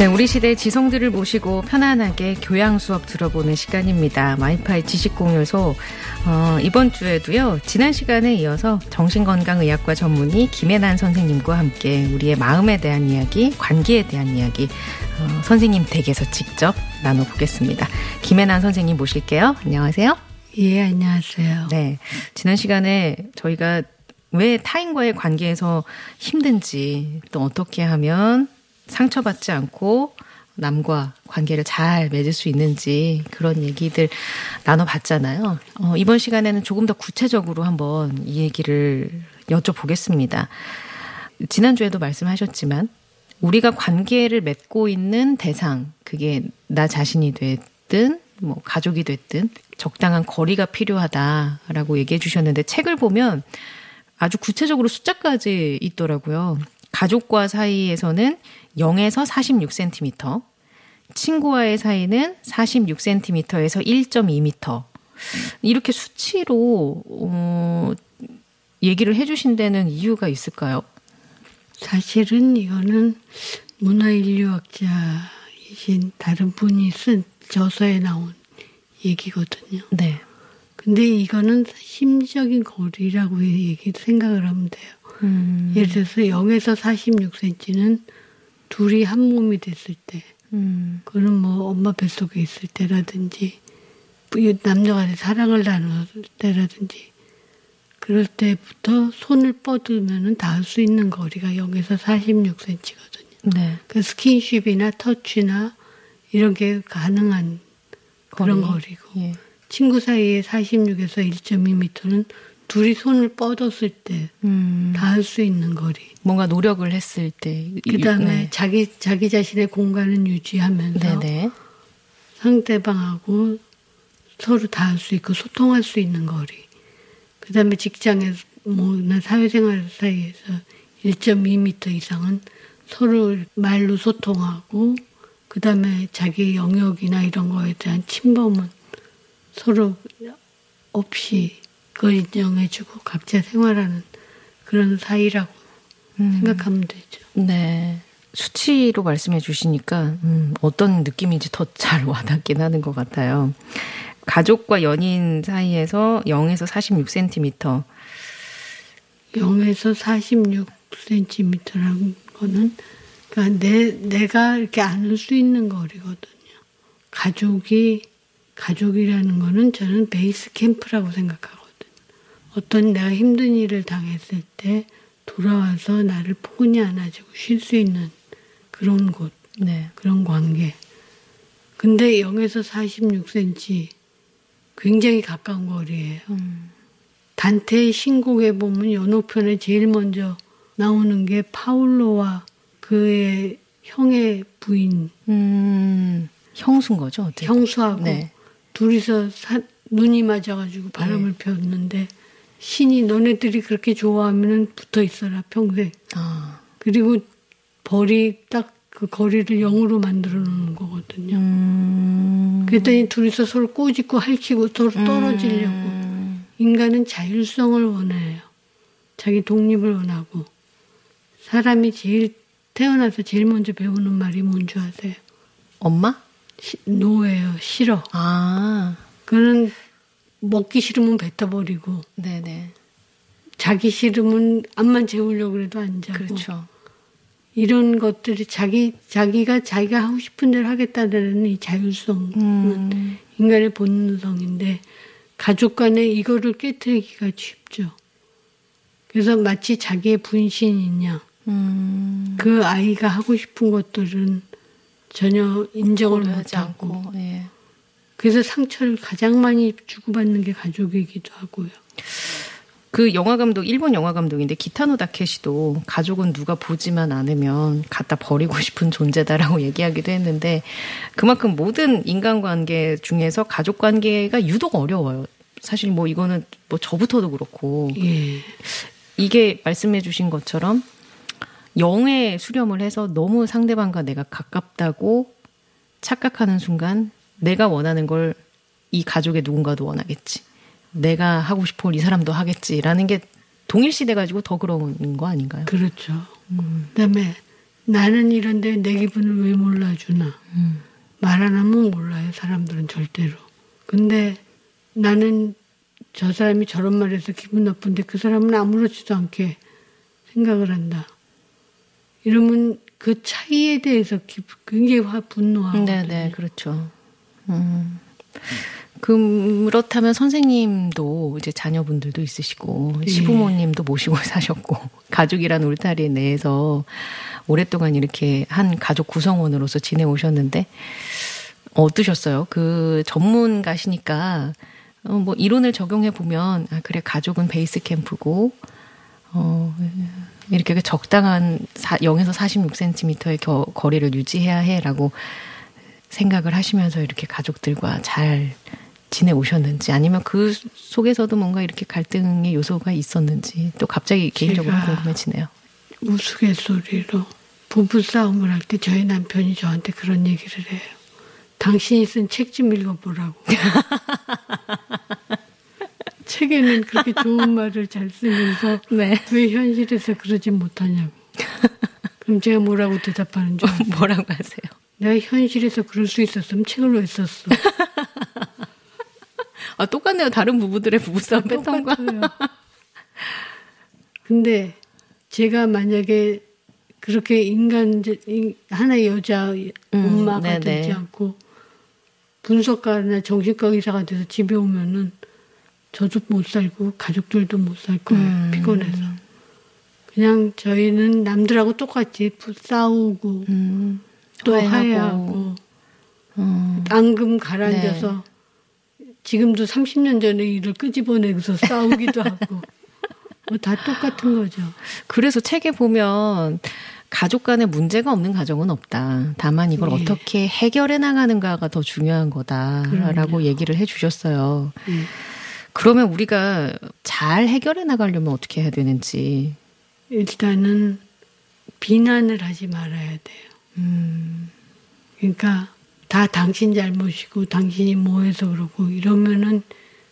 네, 우리 시대의 지성들을 모시고 편안하게 교양 수업 들어보는 시간입니다. 마이파이 지식공유소. 어, 이번 주에도요, 지난 시간에 이어서 정신건강의학과 전문의 김혜난 선생님과 함께 우리의 마음에 대한 이야기, 관계에 대한 이야기, 어, 선생님 댁에서 직접 나눠보겠습니다. 김혜난 선생님 모실게요. 안녕하세요. 예, 안녕하세요. 네. 지난 시간에 저희가 왜 타인과의 관계에서 힘든지, 또 어떻게 하면 상처받지 않고 남과 관계를 잘 맺을 수 있는지 그런 얘기들 나눠봤잖아요. 어, 이번 시간에는 조금 더 구체적으로 한번 이 얘기를 여쭤보겠습니다. 지난주에도 말씀하셨지만 우리가 관계를 맺고 있는 대상, 그게 나 자신이 됐든 뭐 가족이 됐든 적당한 거리가 필요하다라고 얘기해 주셨는데 책을 보면 아주 구체적으로 숫자까지 있더라고요. 가족과 사이에서는 0에서 46cm, 친구와의 사이는 46cm에서 1.2m. 이렇게 수치로, 어, 얘기를 해주신 데는 이유가 있을까요? 사실은 이거는 문화인류학자이신 다른 분이 쓴 저서에 나온 얘기거든요. 네. 근데 이거는 심적인 거리라고 얘기 생각을 하면 돼요. 음, 예를 들어서 0에서 46cm는 둘이 한 몸이 됐을 때, 음, 그는 뭐 엄마 뱃속에 있을 때라든지, 이 남녀간의 사랑을 나눌 때라든지, 그럴 때부터 손을 뻗으면은 닿을 수 있는 거리가 0에서 46cm거든요. 네. 그 스킨십이나 터치나 이런 게 가능한 그런 거리. 거리고, 예. 친구 사이에 46에서 1.2m는 둘이 손을 뻗었을 때 음, 닿을 수 있는 거리. 뭔가 노력을 했을 때. 그다음에 네. 자기 자기 자신의 공간은 유지하면서 네네. 상대방하고 서로 닿을 수 있고 소통할 수 있는 거리. 그다음에 직장에서 뭐나 사회생활 사이에서 1.2m 이상은 서로 말로 소통하고 그다음에 자기 영역이나 이런 거에 대한 침범은 서로 없이 그걸 인정해주고 각자 생활하는 그런 사이라고 음. 생각하면 되죠. 네. 수치로 말씀해 주시니까 음, 어떤 느낌인지 더 잘 와닿긴 하는 것 같아요. 가족과 연인 사이에서 0에서 46cm. 0에서 46cm라는 거는 그러니까 내, 내가 이렇게 안을 수 있는 거리거든요. 가족이, 가족이라는 거는 저는 베이스 캠프라고 생각하거든요. 어떤 내가 힘든 일을 당했을 때 돌아와서 나를 포근히 안아주고 쉴 수 있는 그런 곳, 네. 그런 관계. 근데 0에서 46cm 굉장히 가까운 거리예요. 음. 단테의 신곡에 보면 연호편에 제일 먼저 나오는 게 파울로와 그의 형의 부인 음, 형수인 거죠? 어떻게? 형수하고 네. 둘이서 사- 눈이 맞아가지고 바람을 피웠는데 신이 너네들이 그렇게 좋아하면 붙어 있어라 평생. 아, 그리고 벌이 딱 그 거리를 0으로 만들어 놓는 거거든요. 음. 그랬더니 둘이서 서로 꼬집고 핥히고 서로 떨어지려고. 음. 인간은 자율성을 원해요. 자기 독립을 원하고. 사람이 제일, 태어나서 제일 먼저 배우는 말이 뭔 줄 아세요? 엄마? 시- 노예요. 싫어. 아, 그는 먹기 싫으면 뱉어버리고, 네네. 자기 싫으면 암만 재우려고 그래도 안 자고. 그렇죠. 이런 것들이 자기, 자기가 자기가 하고 싶은 대로 하겠다는 이 자율성은 음. 인간의 본능성인데, 가족 간에 이거를 깨뜨리기가 쉽죠. 그래서 마치 자기의 분신이냐, 음. 그 아이가 하고 싶은 것들은 전혀 인정을 못하고, 않고, 예. 그래서 상처를 가장 많이 주고받는 게 가족이기도 하고요. 그 영화 감독 일본 영화 감독인데 기타노 다케시도 가족은 누가 보지만 않으면 갖다 버리고 싶은 존재다라고 얘기하기도 했는데 그만큼 모든 인간관계 중에서 가족 관계가 유독 어려워요. 사실 뭐 이거는 뭐 저부터도 그렇고 예. 이게 말씀해 주신 것처럼 영에 수렴을 해서 너무 상대방과 내가 가깝다고 착각하는 순간 내가 원하는 걸 이 가족의 누군가도 원하겠지. 내가 하고 싶은 걸 이 사람도 하겠지라는 게 동일시돼 가지고 더 그런 거 아닌가요? 그렇죠. 그다음에 나는 이런데 내 기분을 왜 몰라주나. 음. 말 안 하면 몰라요. 사람들은 절대로. 근데 나는 저 사람이 저런 말해서 기분 나쁜데 그 사람은 아무렇지도 않게 생각을 한다. 이러면 그 차이에 대해서 기- 굉장히 화 분노하고. 네, 네, 그렇죠. 음. 그렇다면 선생님도 이제 자녀분들도 있으시고 예. 시부모님도 모시고 사셨고 가족이란 울타리 내에서 오랫동안 이렇게 한 가족 구성원으로서 지내오셨는데 어떠셨어요? 그 전문가시니까 어, 뭐 이론을 적용해 보면 아 그래 가족은 베이스 캠프고 어 이렇게 적당한 사, 0에서 46cm의 겨, 거리를 유지해야 해라고 생각을 하시면서 이렇게 가족들과 잘 지내오셨는지 아니면 그 속에서도 뭔가 이렇게 갈등의 요소가 있었는지 또 갑자기 개인적으로 궁금해지네요. 우스갯소리로 부부 싸움을 할 때 저희 남편이 저한테 그런 얘기를 해요. 당신이 쓴 책 좀 읽어보라고. 책에는 그렇게 좋은 말을 잘 쓰면서 네. 왜 현실에서 그러지 못하냐고. 그럼 제가 뭐라고 대답하는 줄 아세요? 뭐라고 하세요? 내가 현실에서 그럴 수 있었으면 책을 왜 썼어? 아 똑같네요. 다른 부부들의 부부싸움 패턴과. 근데 제가 만약에 그렇게 인간 인- 하나의 여자 엄마가 네네. 되지 않고 분석가나 정신과 의사가 돼서 집에 오면은 저도 못 살고 가족들도 못 살 거예요. 음. 피곤해서. 그냥 저희는 남들하고 똑같이 싸우고 음, 또. 화해하고 음, 앙금 가라앉아서 지금도 30년 전에 일을 끄집어내고서 싸우기도 하고 뭐 다 똑같은 거죠. 그래서 책에 보면 가족 간에 문제가 없는 가정은 없다. 다만 이걸 예. 어떻게 해결해 나가는가가 더 중요한 거다라고 그럼요. 얘기를 해 주셨어요. 예. 그러면 우리가 잘 해결해 나가려면 어떻게 해야 되는지. 일단은 비난을 하지 말아야 돼요. 음, 그러니까 다 당신 잘못이고 당신이 뭐해서 그러고 이러면은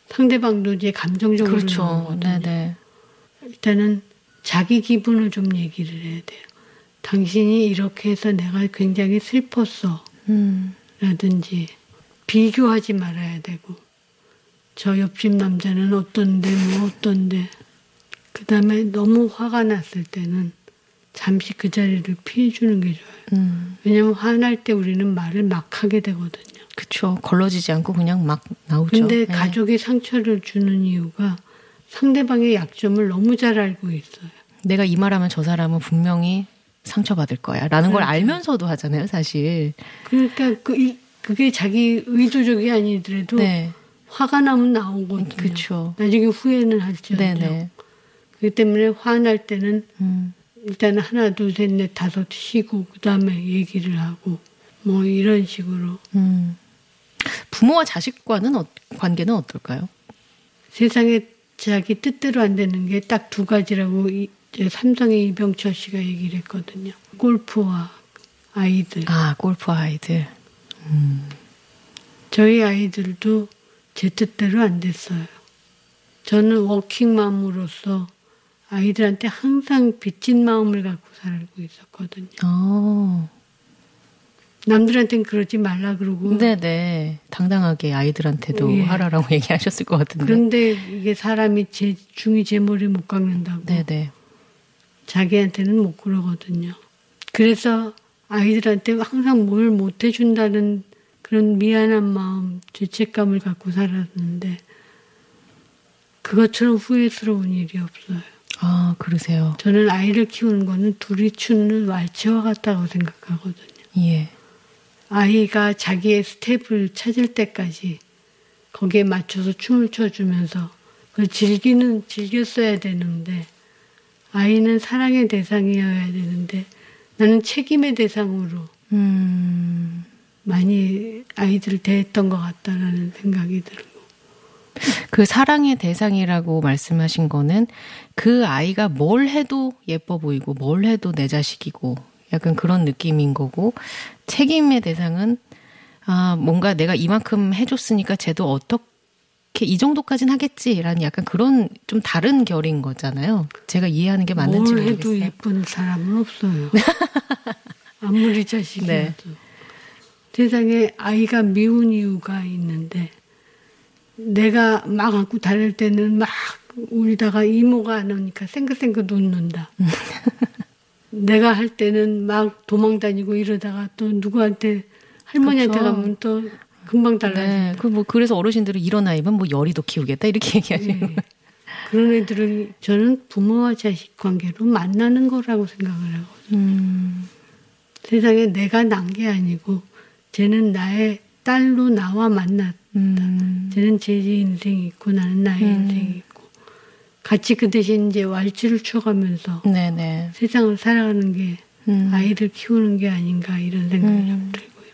상대방도 이제 감정적으로 그렇죠. 네네. 일단은 자기 기분을 좀 얘기를 해야 돼요. 당신이 이렇게 해서 내가 굉장히 슬펐어. 음, 라든지 비교하지 말아야 되고 저 옆집 남자는 어떤데 뭐 어떤데 그 다음에 너무 화가 났을 때는 잠시 그 자리를 피해주는 게 좋아요. 음, 왜냐면 화날 때 우리는 말을 막 하게 되거든요. 그쵸. 걸러지지 않고 그냥 막 나오죠. 근데 네. 가족이 상처를 주는 이유가 상대방의 약점을 너무 잘 알고 있어요. 내가 이 말하면 저 사람은 분명히 상처받을 거야. 라는 걸 그렇죠. 알면서도 하잖아요, 사실. 그러니까 그, 이- 그게 자기 의도적이 아니더라도 네. 화가 나면 나오거든요. 그쵸. 나중에 후회는 할지언정. 네네. 그렇기 때문에 화날 때는 음, 일단 하나 둘 셋 넷 다섯 쉬고 그 다음에 얘기를 하고 뭐 이런 식으로 음. 부모와 자식과는 어- 관계는 어떨까요? 세상에 자기 뜻대로 안 되는 게 딱 두 가지라고 이, 제 삼성의 이병철 씨가 얘기를 했거든요. 골프와 아이들. 아, 골프 아이들. 저희 아이들도 제 뜻대로 안 됐어요. 저는 워킹맘으로서 아이들한테 항상 빚진 마음을 갖고 살고 있었거든요. 어, 남들한테는 그러지 말라 그러고 네네. 당당하게 아이들한테도 예. 하라라고 얘기하셨을 것 같은데. 그런데 이게 사람이 제 중이 제 머리 못 깎는다고 네네. 자기한테는 못 그러거든요. 그래서 아이들한테 항상 뭘 못 해준다는 그런 미안한 마음, 죄책감을 갖고 살았는데 그것처럼 후회스러운 일이 없어요. 아, 그러세요. 저는 아이를 키우는 거는 둘이 추는 왈츠와 같다고 생각하거든요. 예. 아이가 자기의 스텝을 찾을 때까지 거기에 맞춰서 춤을 춰주면서 그 즐기는 즐겼어야 되는데 아이는 사랑의 대상이어야 되는데 나는 책임의 대상으로 음. 많이 아이들을 대했던 것 같다라는 생각이 들고 그 사랑의 대상이라고 말씀하신 거는 그 아이가 뭘 해도 예뻐 보이고 뭘 해도 내 자식이고 약간 그런 느낌인 거고 책임의 대상은 아 뭔가 내가 이만큼 해줬으니까 쟤도 어떻게 이 정도까지는 하겠지라는 약간 그런 좀 다른 결인 거잖아요. 제가 이해하는 게 맞는지 뭘 모르겠어요. 해도 예쁜 사람은 없어요. 아무리 자식이어도 네. 세상에 아이가 미운 이유가 있는데 내가 막 안고 다닐 때는 막 울다가 이모가 안 오니까 생긋생긋 웃는다. 내가 할 때는 막 도망 다니고 이러다가 또 누구한테 할머니한테 그렇죠. 가면 또 금방 네, 달라진다. 그뭐 그래서 어르신들은 이런 아이면 뭐 열이도 키우겠다 이렇게 얘기하시고 예. 그런 애들을 저는 부모와 자식 관계로 만나는 거라고 생각을 하거든요. 음, 세상에 내가 난 게 아니고 쟤는 나의 딸로 나와 만났. 음, 쟤는 제 인생이 있고 나는 나의 음. 인생이 있고 같이 그 대신 이제 왈츠를 추가면서 네네. 세상을 살아가는 게 음. 아이를 키우는 게 아닌가 이런 생각이 음. 좀 들고요.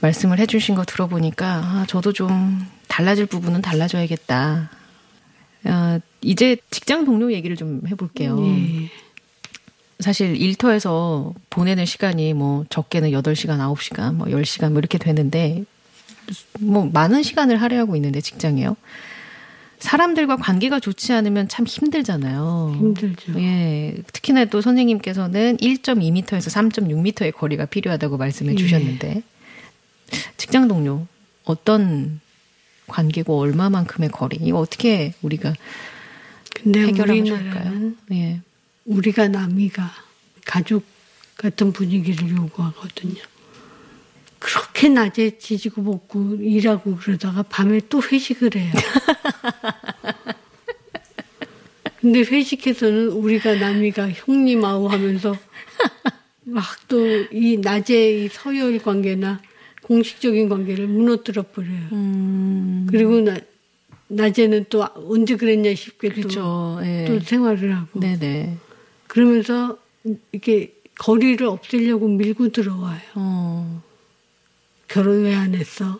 말씀을 해주신 거 들어보니까 아, 저도 좀 달라질 부분은 달라져야겠다. 아, 이제 직장 동료 얘기를 좀 해볼게요. 예. 사실 일터에서 보내는 시간이 뭐 적게는 8시간, 9시간, 뭐 10시간 뭐 이렇게 되는데 뭐 많은 시간을 할애하고 있는데 직장이요. 사람들과 관계가 좋지 않으면 참 힘들잖아요. 힘들죠. 예. 특히나 또 선생님께서는 1.2m에서 3.6m의 거리가 필요하다고 말씀해 예. 주셨는데 직장 동료 어떤 관계고 얼마만큼의 거리 이거 어떻게 우리가 근데 해결하면 좋을까요? 예. 우리가 남이가 가족 같은 분위기를 요구하거든요. 그렇게 낮에 지지고 볶고 일하고 그러다가 밤에 또 회식을 해요. 근데 회식해서는 우리가 남이가 형님 아우 하면서 막 또 이 낮에 이 서열 관계나 공식적인 관계를 무너뜨려 버려요. 음. 그리고 나, 낮에는 또 언제 그랬냐 싶게 또, 그렇죠. 예. 또 생활을 하고 네네. 그러면서 이렇게 거리를 없애려고 밀고 들어와요. 어. 결혼 왜 안 했어?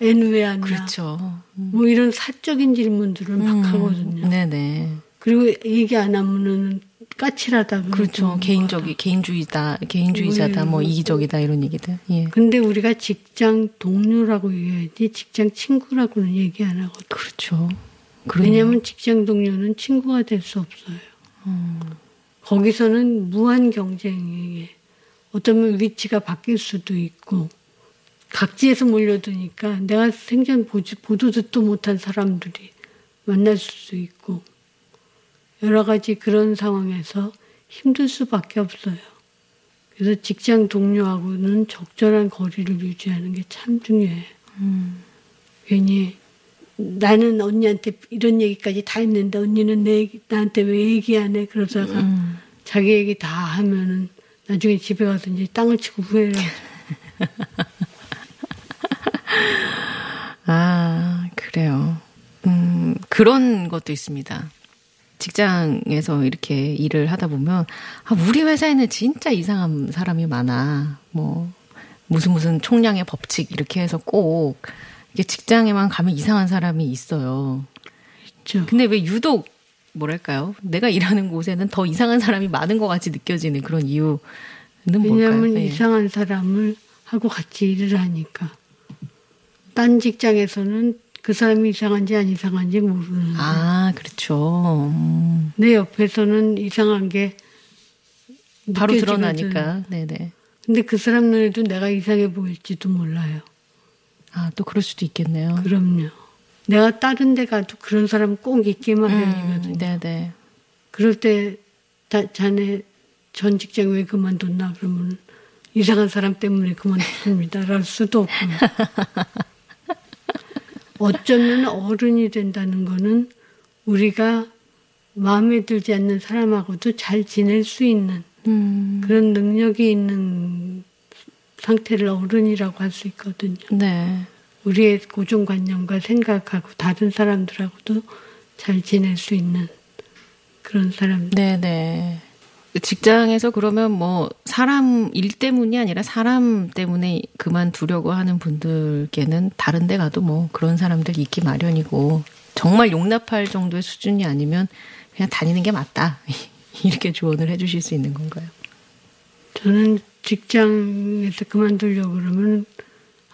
애는 왜 안 낳아? 그렇죠. 뭐 이런 사적인 질문들을 막 음. 하거든요. 네네. 그리고 얘기 안 하면은 까칠하다. 그렇죠. 뭐 개인적이 개인주의다, 개인주의자다, 뭐뭐 이기적이다 이런 얘기들. 예. 근데 우리가 직장 동료라고 얘기해야지 직장 친구라고는 얘기 안 하거든. 그렇죠. 그러네요. 왜냐하면 직장 동료는 친구가 될 수 없어요. 음. 거기서는 무한 경쟁에 어쩌면 위치가 바뀔 수도 있고 각지에서 몰려드니까 내가 생전 보지, 보도 듣도 못한 사람들이 만날 수도 있고 여러 가지 그런 상황에서 힘들 수밖에 없어요. 그래서 직장 동료하고는 적절한 거리를 유지하는 게 참 중요해요. 음. 괜히 나는 언니한테 이런 얘기까지 다 했는데 언니는 내 얘기- 나한테 왜 얘기 안 해? 그러다가 음. 자기 얘기 다 하면은 나중에 집에 가서 이제 땅을 치고 후회를 하죠. 아, 그래요. 음, 그런 것도 있습니다. 직장에서 이렇게 일을 하다 보면, 아, 우리 회사에는 진짜 이상한 사람이 많아. 뭐, 무슨 무슨 총량의 법칙 이렇게 해서 꼭, 이게 직장에만 가면 이상한 사람이 있어요. 있죠. 근데 왜 유독, 뭐랄까요? 내가 일하는 곳에는 더 이상한 사람이 많은 것 같이 느껴지는 그런 이유는 뭘까요? 왜냐하면 예. 이상한 사람을 하고 같이 일을 하니까 딴 직장에서는 그 사람이 이상한지 안 이상한지 모르는. 아, 그렇죠. 음. 내 옆에서는 이상한 게 바로. 드러나니까. 네네. 근데 그 사람 눈에도 내가 이상해 보일지도 몰라요. 아, 또 그럴 수도 있겠네요. 그럼요. 내가 다른 데 가도 그런 사람 꼭 있기 음, 마련이거든요. 네네. 그럴 때 자, 자네 전 직장 왜 그만뒀나 그러면 이상한 사람 때문에 그만뒀습니다. 랄 수도 없고. 어쩌면 어른이 된다는 거는 우리가 마음에 들지 않는 사람하고도 잘 지낼 수 있는 음, 그런 능력이 있는 상태를 어른이라고 할 수 있거든요. 네. 우리의 고정관념과 생각하고 다른 사람들하고도 잘 지낼 수 있는 그런 사람. 네네. 직장에서 그러면 뭐 사람 일 때문이 아니라 사람 때문에 그만두려고 하는 분들께는 다른 데 가도 뭐 그런 사람들 있기 마련이고 정말 용납할 정도의 수준이 아니면 그냥 다니는 게 맞다. 이렇게 조언을 해 주실 수 있는 건가요? 저는 직장에서 그만두려고 그러면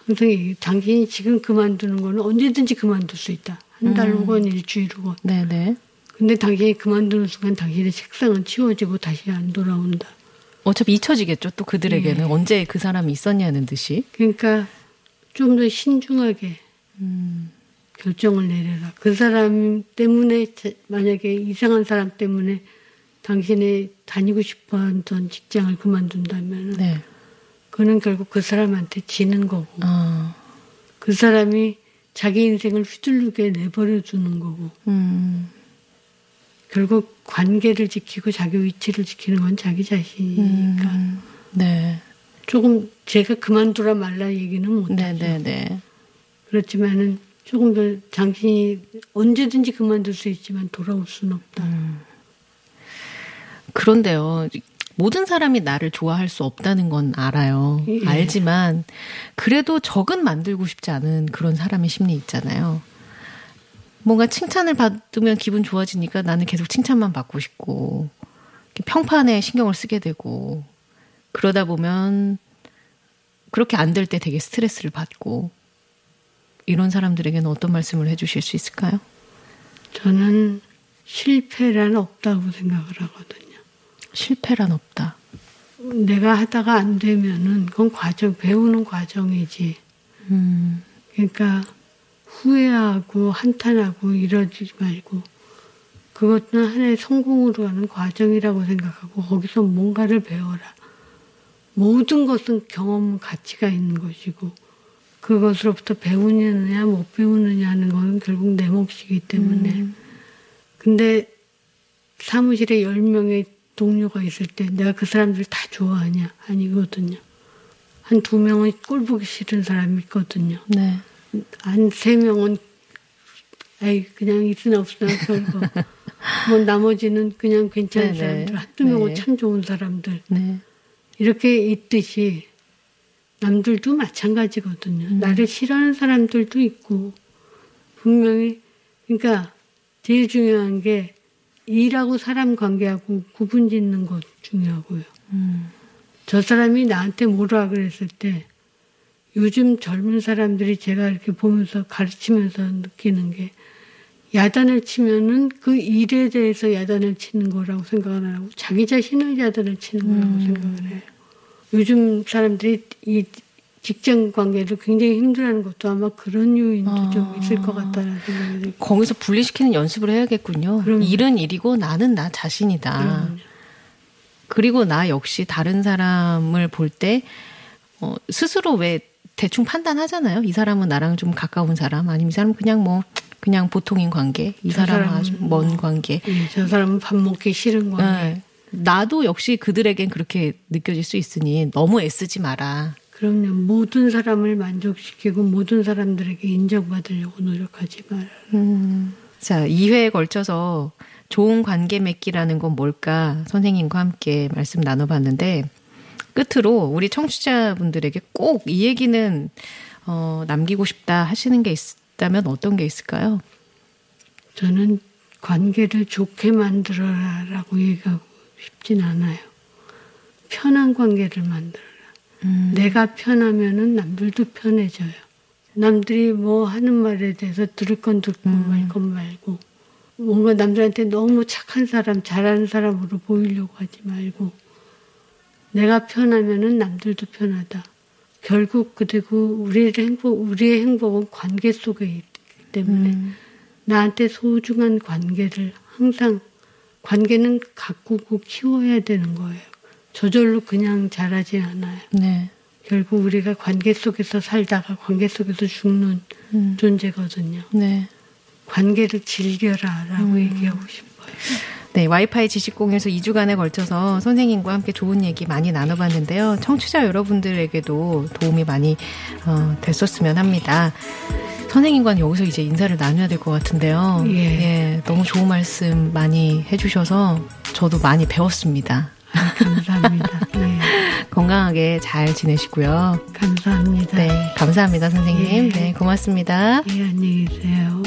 항상 얘기해요. 당신이 지금 그만두는 거는 언제든지 그만둘 수 있다. 한달 음. 혹은 일주일 혹은. 네네. 근데 당신이 그만두는 순간 당신의 책상은 치워지고 다시 안 돌아온다. 어차피 잊혀지겠죠. 또 그들에게는 예. 언제 그 사람이 있었냐는 듯이. 그러니까 좀 더 신중하게 음. 결정을 내려라. 그 사람 때문에 자- 만약에 이상한 사람 때문에 당신이 다니고 싶어하던 직장을 그만둔다면 네. 그는 결국 그 사람한테 지는 거고 아. 그 사람이 자기 인생을 휘둘르게 내버려 두는 거고 음. 결국 관계를 지키고 자기 위치를 지키는 건 자기 자신이니까 음. 네. 조금 제가 그만두라 말라 얘기는 못하죠. 네네네. 그렇지만은 조금 더 당신이 언제든지 그만둘 수 있지만 돌아올 수는 없다. 음. 그런데요. 모든 사람이 나를 좋아할 수 없다는 건 알아요. 예. 알지만 그래도 적은 만들고 싶지 않은 그런 사람의 심리 있잖아요. 뭔가 칭찬을 받으면 기분 좋아지니까 나는 계속 칭찬만 받고 싶고 평판에 신경을 쓰게 되고 그러다 보면 그렇게 안 될 때 되게 스트레스를 받고 이런 사람들에게는 어떤 말씀을 해주실 수 있을까요? 저는 실패란 없다고 생각을 하거든요. 실패란 없다. 내가 하다가 안 되면은 그건 과정, 배우는 과정이지. 음, 그러니까 후회하고 한탄하고 이러지 말고 그것은 하나의 성공으로 가는 과정이라고 생각하고 거기서 뭔가를 배워라. 모든 것은 경험 가치가 있는 것이고 그것으로부터 배우느냐 못 배우느냐 하는 건 결국 내 몫이기 때문에 근데 사무실에 10명의 동료가 있을 때 내가 그 사람들 다 좋아하냐? 아니거든요. 한 두 명은 꼴 보기 싫은 사람이 있거든요. 네. 한 세 명은 아이 그냥 있으나 없으나 별거. 뭐 나머지는 그냥 괜찮은 네네. 사람들. 한두 명은 네. 참 좋은 사람들. 네. 이렇게 있듯이 남들도 마찬가지거든요. 나를 싫어하는 사람들도 있고 분명히 그러니까 제일 중요한 게 일하고 사람 관계하고 구분 짓는 것 중요하고요. 음, 저 사람이 나한테 뭐라 그랬을 때 요즘 젊은 사람들이 제가 이렇게 보면서 가르치면서 느끼는 게 야단을 치면은 그 일에 대해서 야단을 치는 거라고 생각을 안 하고 자기 자신을 야단을 치는 거라고 생각을 해요. 요즘 사람들이 이 직장 관계를 굉장히 힘들어하는 것도 아마 그런 요인도 아. 좀 있을 것 같다는 생각이 들고 거기서 분리시키는 연습을 해야겠군요. 그럼요. 일은 일이고 나는 나 자신이다. 그럼요. 그리고 나 역시 다른 사람을 볼때 어, 스스로 왜 대충 판단하잖아요. 이 사람은 나랑 좀 가까운 사람, 아니면 이 사람은 그냥 뭐 그냥 보통인 관계, 이저 사람은 아주 먼 뭐. 관계. 예, 저 사람은 밥 먹기 싫은 관계. 네. 나도 역시 그들에겐 그렇게 느껴질 수 있으니 너무 애쓰지 마라. 그럼요. 모든 사람을 만족시키고 모든 사람들에게 인정받으려고 노력하지 마라. 음. 자, 2회에 걸쳐서 좋은 관계 맺기라는 건 뭘까 선생님과 함께 말씀 나눠봤는데 끝으로 우리 청취자분들에게 꼭 이 얘기는 어, 남기고 싶다 하시는 게 있다면 어떤 게 있을까요? 저는 관계를 좋게 만들어라라고 얘기하고 싶진 않아요. 편한 관계를 만들어라. 음. 내가 편하면은 남들도 편해져요. 남들이 뭐 하는 말에 대해서 들을 건 듣고 음. 말건 말고 뭔가 남들한테 너무 착한 사람, 잘하는 사람으로 보이려고 하지 말고 내가 편하면은 남들도 편하다. 결국 그리고 우리의 행복, 우리의 행복은 관계 속에 있기 때문에 음. 나한테 소중한 관계를 항상 관계는 가꾸고 키워야 되는 거예요. 저절로 그냥 자라지 않아요. 네. 결국 우리가 관계 속에서 살다가 관계 속에서 죽는 음. 존재거든요. 네. 관계를 즐겨라라고 얘기하고 싶어요. 네, 와이파이 지식 공유에서 2주간에 걸쳐서 선생님과 함께 좋은 얘기 많이 나눠봤는데요. 청취자 여러분들에게도 도움이 많이 어, 됐었으면 합니다. 선생님과는 여기서 이제 인사를 나눠야 될 것 같은데요. 예. 예, 너무 좋은 말씀 많이 해주셔서 저도 많이 배웠습니다. 아, 감사합니다. 네. 건강하게 잘 지내시고요. 감사합니다. 네, 감사합니다, 선생님. 예. 네, 고맙습니다. 예, 안녕히 계세요.